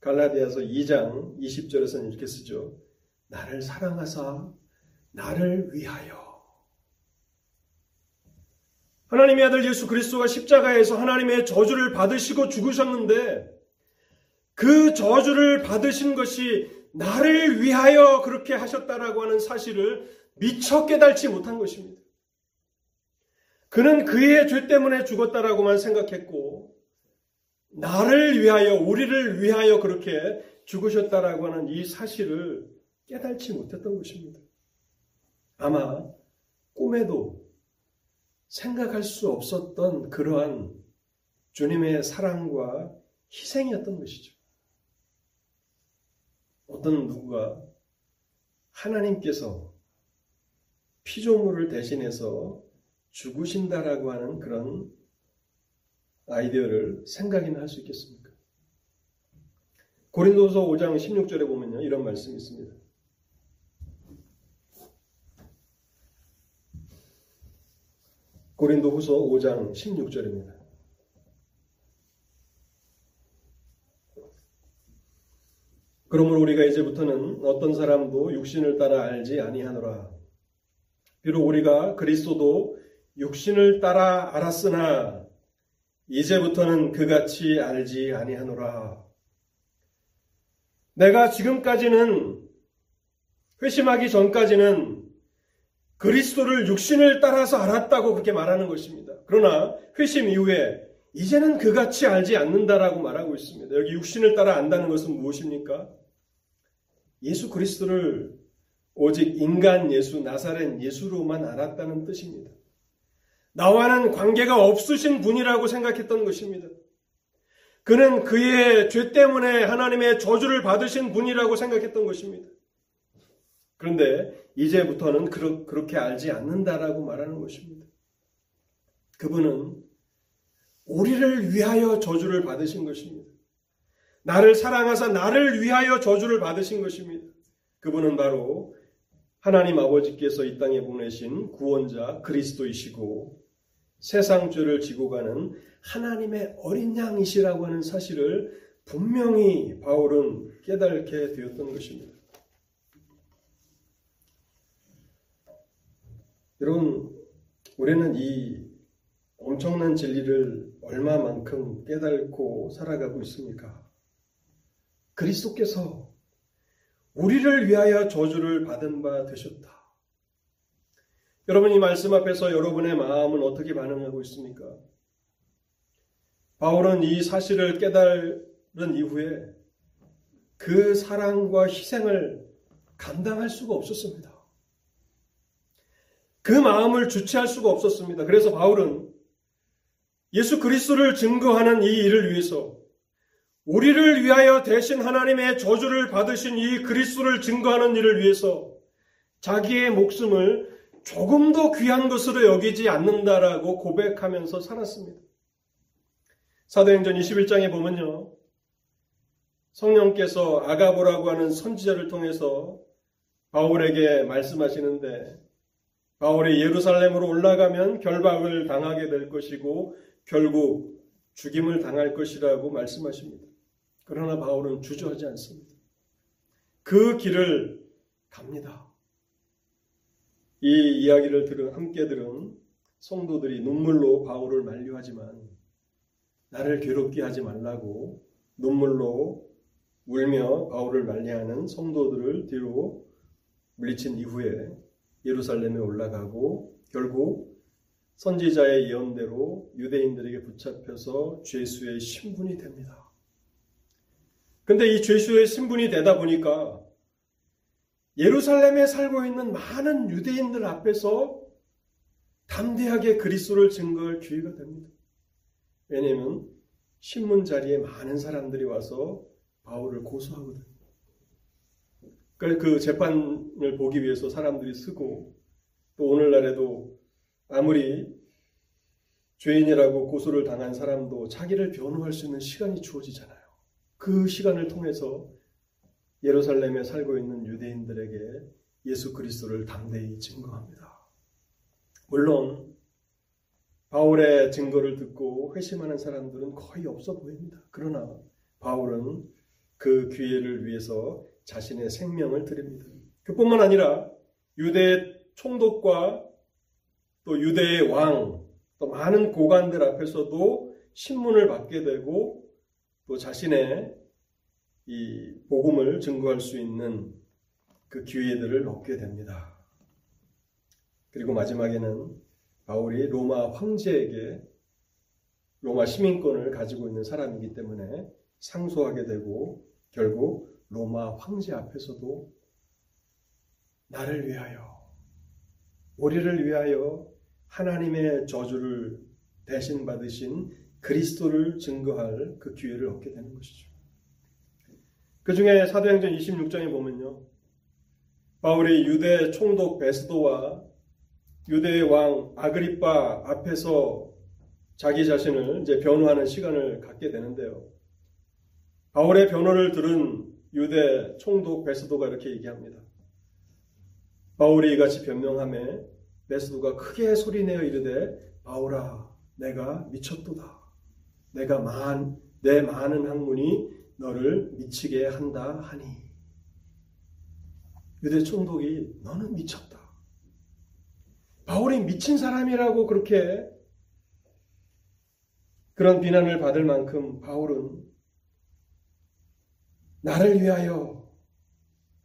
갈라디아서 2장 20절에서는 이렇게 쓰죠. 나를 사랑하사 나를 위하여. 하나님의 아들 예수 그리스도가 십자가에서 하나님의 저주를 받으시고 죽으셨는데 그 저주를 받으신 것이 나를 위하여 그렇게 하셨다라고 하는 사실을 미처 깨달지 못한 것입니다. 그는 그의 죄 때문에 죽었다라고만 생각했고 나를 위하여 우리를 위하여 그렇게 죽으셨다라고 하는 이 사실을 깨달지 못했던 것입니다. 아마 꿈에도 생각할 수 없었던 그러한 주님의 사랑과 희생이었던 것이죠. 어떤 누구가 하나님께서 피조물을 대신해서 죽으신다라고 하는 그런 아이디어를 생각이나 할 수 있겠습니까? 고린도서 5장 16절에 보면요. 이런 말씀이 있습니다. 고린도 후서 5장 16절입니다. 그러므로 우리가 이제부터는 어떤 사람도 육신을 따라 알지 아니하노라. 비록 우리가 그리스도도 육신을 따라 알았으나 이제부터는 그같이 알지 아니하노라. 내가 지금까지는 회심하기 전까지는 그리스도를 육신을 따라서 알았다고 그렇게 말하는 것입니다. 그러나 회심 이후에 이제는 그같이 알지 않는다라고 말하고 있습니다. 여기 육신을 따라 안다는 것은 무엇입니까? 예수 그리스도를 오직 인간 예수, 나사렛 예수로만 알았다는 뜻입니다. 나와는 관계가 없으신 분이라고 생각했던 것입니다. 그는 그의 죄 때문에 하나님의 저주를 받으신 분이라고 생각했던 것입니다. 그런데 이제부터는 그렇게 알지 않는다라고 말하는 것입니다. 그분은 우리를 위하여 저주를 받으신 것입니다. 나를 사랑하사 나를 위하여 저주를 받으신 것입니다. 그분은 바로 하나님 아버지께서 이 땅에 보내신 구원자 그리스도이시고 세상 죄를 지고 가는 하나님의 어린 양이시라고 하는 사실을 분명히 바울은 깨닫게 되었던 것입니다. 여러분, 우리는 이 엄청난 진리를 얼마만큼 깨닫고 살아가고 있습니까? 그리스도께서 우리를 위하여 저주를 받은 바 되셨다. 여러분 이 말씀 앞에서 여러분의 마음은 어떻게 반응하고 있습니까? 바울은 이 사실을 깨달은 이후에 그 사랑과 희생을 감당할 수가 없었습니다. 그 마음을 주체할 수가 없었습니다. 그래서 바울은 예수 그리스도를 증거하는 이 일을 위해서 우리를 위하여 대신 하나님의 저주를 받으신 이 그리스도를 증거하는 일을 위해서 자기의 목숨을 조금도 귀한 것으로 여기지 않는다라고 고백하면서 살았습니다. 사도행전 21장에 보면요. 성령께서 아가보라고 하는 선지자를 통해서 바울에게 말씀하시는데 바울이 예루살렘으로 올라가면 결박을 당하게 될 것이고 결국 죽임을 당할 것이라고 말씀하십니다. 그러나 바울은 주저하지 않습니다. 그 길을 갑니다. 이 이야기를 들은 함께 들은 성도들이 눈물로 바울을 만류하지만 나를 괴롭게 하지 말라고 눈물로 울며 바울을 만리하는 성도들을 뒤로 물리친 이후에 예루살렘에 올라가고 결국 선지자의 예언대로 유대인들에게 붙잡혀서 죄수의 신분이 됩니다. 근데 이 죄수의 신분이 되다 보니까 예루살렘에 살고 있는 많은 유대인들 앞에서 담대하게 그리스도를 증거할 기회가 됩니다. 왜냐하면 신문 자리에 많은 사람들이 와서 바울을 고소하거든요. 그러니까 그 재판을 보기 위해서 사람들이 쓰고 또 오늘날에도 아무리 죄인이라고 고소를 당한 사람도 자기를 변호할 수 있는 시간이 주어지잖아요. 그 시간을 통해서 예루살렘에 살고 있는 유대인들에게 예수 그리스도를 담대히 증거합니다. 물론 바울의 증거를 듣고 회심하는 사람들은 거의 없어 보입니다. 그러나 바울은 그 기회를 위해서 자신의 생명을 드립니다. 그뿐만 아니라 유대 총독과 또 유대의 왕, 또 많은 고관들 앞에서도 신문을 받게 되고 또 자신의 이 복음을 증거할 수 있는 그 기회들을 얻게 됩니다. 그리고 마지막에는 바울이 로마 황제에게 로마 시민권을 가지고 있는 사람이기 때문에 상소하게 되고 결국 로마 황제 앞에서도 나를 위하여 우리를 위하여 하나님의 저주를 대신 받으신 그리스도를 증거할 그 기회를 얻게 되는 것이죠. 그 중에 사도행전 26장에 보면요. 바울이 유대 총독 베스도와 유대의 왕 아그리빠 앞에서 자기 자신을 이제 변호하는 시간을 갖게 되는데요. 바울의 변호를 들은 유대 총독 베스도가 이렇게 얘기합니다. 바울이 이같이 변명함에 베스도가 크게 소리내어 이르되 바울아 내가 미쳤도다. 내가 만, 내 많은 학문이 너를 미치게 한다 하니 유대 총독이 너는 미쳤다. 바울이 미친 사람이라고 그렇게 그런 비난을 받을 만큼 바울은 나를 위하여,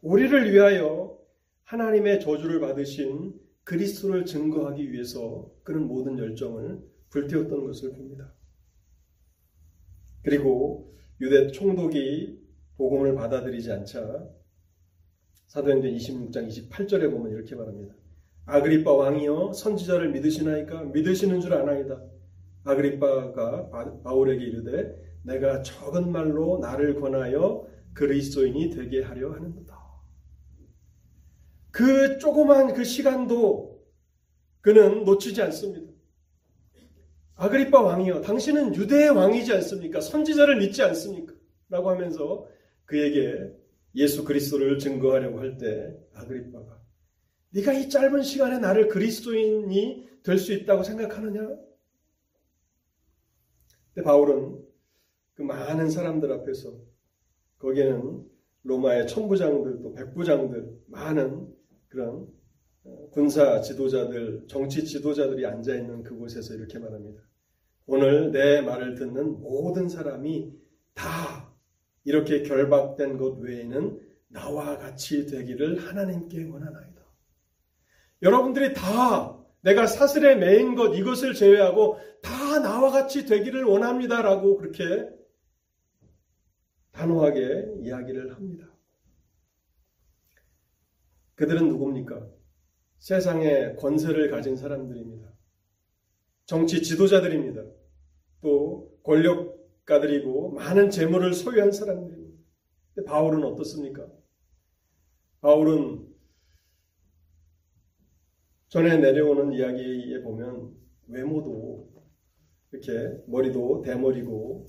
우리를 위하여 하나님의 저주를 받으신 그리스도를 증거하기 위해서 그런 모든 열정을 불태웠던 것을 봅니다. 그리고 유대 총독이 복음을 받아들이지 않자 사도행전 26장 28절에 보면 이렇게 말합니다. 아그리빠 왕이여 선지자를 믿으시나이까 믿으시는 줄 아나이다. 아그리빠가 바울에게 이르되 내가 적은 말로 나를 권하여 그리스도인이 되게 하려 하는도다. 그 조그만 그 시간도 그는 놓치지 않습니다. 아그리빠 왕이여 당신은 유대의 왕이지 않습니까? 선지자를 믿지 않습니까? 라고 하면서 그에게 예수 그리스도를 증거하려고 할 때 아그리빠가 네가 이 짧은 시간에 나를 그리스도인이 될 수 있다고 생각하느냐? 근데 바울은 그 많은 사람들 앞에서 거기에는 로마의 천부장들 또 백부장들 많은 그런 어, 군사 지도자들, 정치 지도자들이 앉아 있는 그곳에서 이렇게 말합니다. 오늘 내 말을 듣는 모든 사람이 다 이렇게 결박된 것 외에는 나와 같이 되기를 하나님께 원하나이다. 여러분들이 다 내가 사슬에 매인 것 이것을 제외하고 다 나와 같이 되기를 원합니다라고 그렇게 단호하게 이야기를 합니다. 그들은 누굽니까? 세상에 권세를 가진 사람들입니다. 정치 지도자들입니다. 또 권력가들이고 많은 재물을 소유한 사람들입니다. 바울은 어떻습니까? 바울은 전에 내려오는 이야기에 보면 외모도 이렇게 머리도 대머리고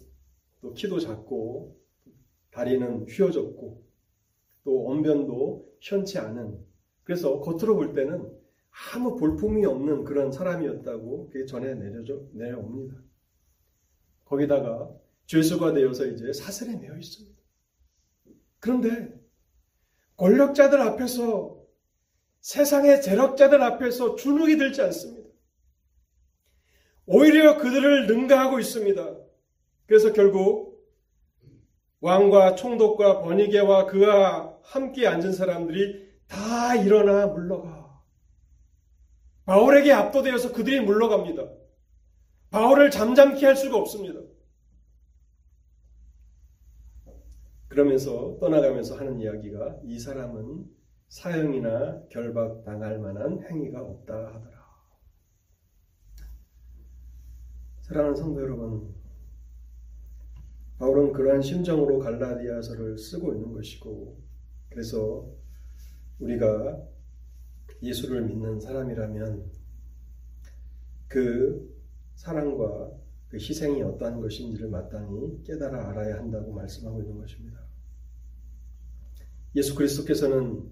또 키도 작고 다리는 휘어졌고 또 언변도 현치 않은 그래서 겉으로 볼 때는 아무 볼품이 없는 그런 사람이었다고 그게 전에 내려져 내려옵니다. 거기다가 죄수가 되어서 이제 사슬에 매여 있습니다. 그런데 권력자들 앞에서 세상의 재력자들 앞에서 주눅이 들지 않습니다. 오히려 그들을 능가하고 있습니다. 그래서 결국 왕과 총독과 번이게와 그와 함께 앉은 사람들이 다 일어나 물러가. 바울에게 압도되어서 그들이 물러갑니다. 바울을 잠잠케 할 수가 없습니다. 그러면서 떠나가면서 하는 이야기가 이 사람은 사형이나 결박 당할 만한 행위가 없다 하더라. 사랑하는 성도 여러분, 바울은 그러한 심정으로 갈라디아서를 쓰고 있는 것이고, 그래서 우리가 예수를 믿는 사람이라면 그 사랑과 그 희생이 어떠한 것인지를 마땅히 깨달아 알아야 한다고 말씀하고 있는 것입니다. 예수 그리스도께서는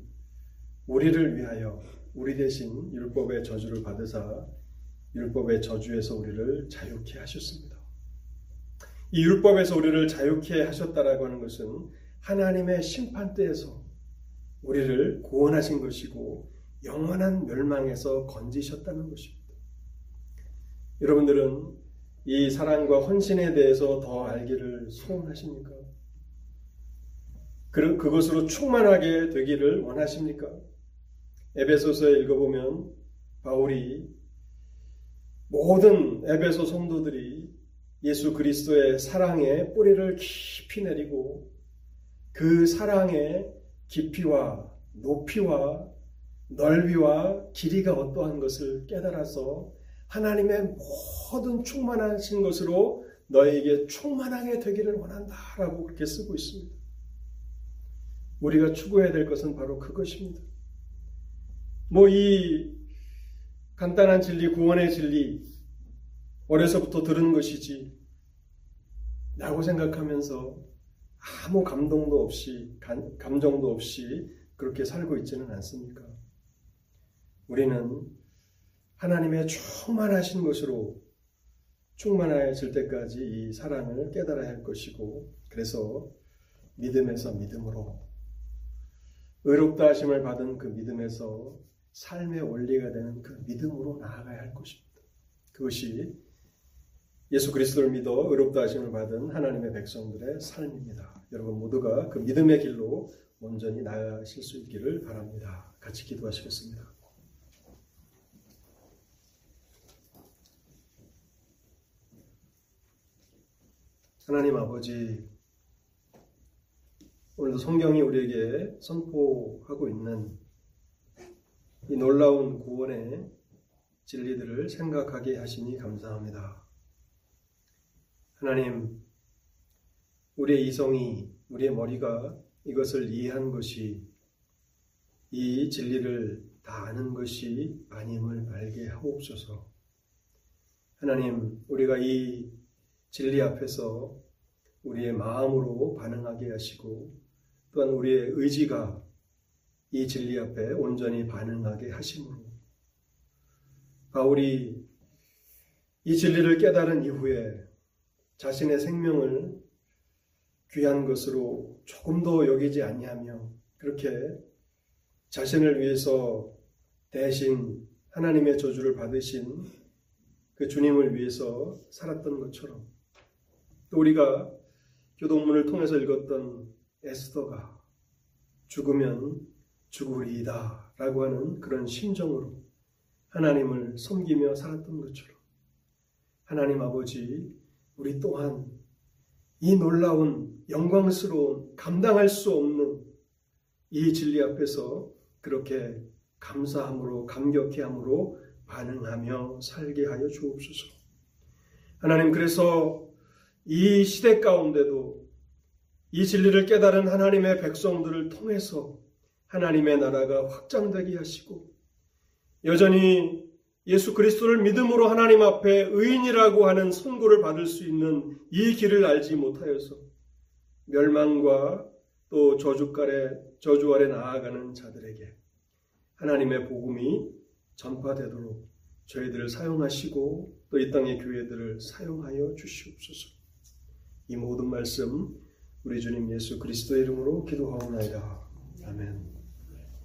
우리를 위하여 우리 대신 율법의 저주를 받으사 율법의 저주에서 우리를 자유케 하셨습니다. 이 율법에서 우리를 자유케 하셨다라고 하는 것은 하나님의 심판대에서 우리를 구원하신 것이고 영원한 멸망에서 건지셨다는 것입니다. 여러분들은 이 사랑과 헌신에 대해서 더 알기를 소원하십니까? 그, 그것으로 충만하게 되기를 원하십니까? 에베소서에 읽어보면 바울이 모든 에베소 성도들이 예수 그리스도의 사랑에 뿌리를 깊이 내리고 그 사랑의 깊이와 높이와 넓이와 길이가 어떠한 것을 깨달아서 하나님의 모든 충만하신 것으로 너에게 충만하게 되기를 원한다 라고 그렇게 쓰고 있습니다. 우리가 추구해야 될 것은 바로 그것입니다. 뭐 이 간단한 진리, 구원의 진리, 어려서부터 들은 것이지, 라고 생각하면서 아무 감동도 없이, 감정도 없이 그렇게 살고 있지는 않습니까? 우리는 하나님의 충만하신 것으로 충만해질 때까지 이 사랑을 깨달아야 할 것이고, 그래서 믿음에서 믿음으로, 의롭다 하심을 받은 그 믿음에서 삶의 원리가 되는 그 믿음으로 나아가야 할 것입니다. 그것이 예수 그리스도를 믿어 의롭다 하심을 받은 하나님의 백성들의 삶입니다. 여러분 모두가 그 믿음의 길로 온전히 나아가실 수 있기를 바랍니다. 같이 기도하시겠습니다. 하나님 아버지, 오늘도 성경이 우리에게 선포하고 있는 이 놀라운 구원의 진리들을 생각하게 하시니 감사합니다. 하나님, 우리의 이성이, 우리의 머리가 이것을 이해한 것이 이 진리를 다 아는 것이 아님을 알게 하옵소서. 하나님, 우리가 이 진리 앞에서 우리의 마음으로 반응하게 하시고 또한 우리의 의지가 이 진리 앞에 온전히 반응하게 하심으로 바울이 이 진리를 깨달은 이후에 자신의 생명을 귀한 것으로 조금도 여기지 아니하며 그렇게 자신을 위해서 대신 하나님의 저주를 받으신 그 주님을 위해서 살았던 것처럼 또 우리가 교동문을 통해서 읽었던 에스더가 죽으면 죽으리이다 라고 하는 그런 심정으로 하나님을 섬기며 살았던 것처럼 하나님 아버지 우리 또한 이 놀라운 영광스러운 감당할 수 없는 이 진리 앞에서 그렇게 감사함으로 감격해함으로 반응하며 살게 하여 주옵소서. 하나님 그래서 이 시대 가운데도 이 진리를 깨달은 하나님의 백성들을 통해서 하나님의 나라가 확장되게 하시고 여전히 예수 그리스도를 믿음으로 하나님 앞에 의인이라고 하는 선고를 받을 수 있는 이 길을 알지 못하여서 멸망과 또 저주가래 저주 아래 나아가는 자들에게 하나님의 복음이 전파되도록 저희들을 사용하시고 또 이 땅의 교회들을 사용하여 주시옵소서. 이 모든 말씀 우리 주님 예수 그리스도의 이름으로 기도하옵나이다. 아멘.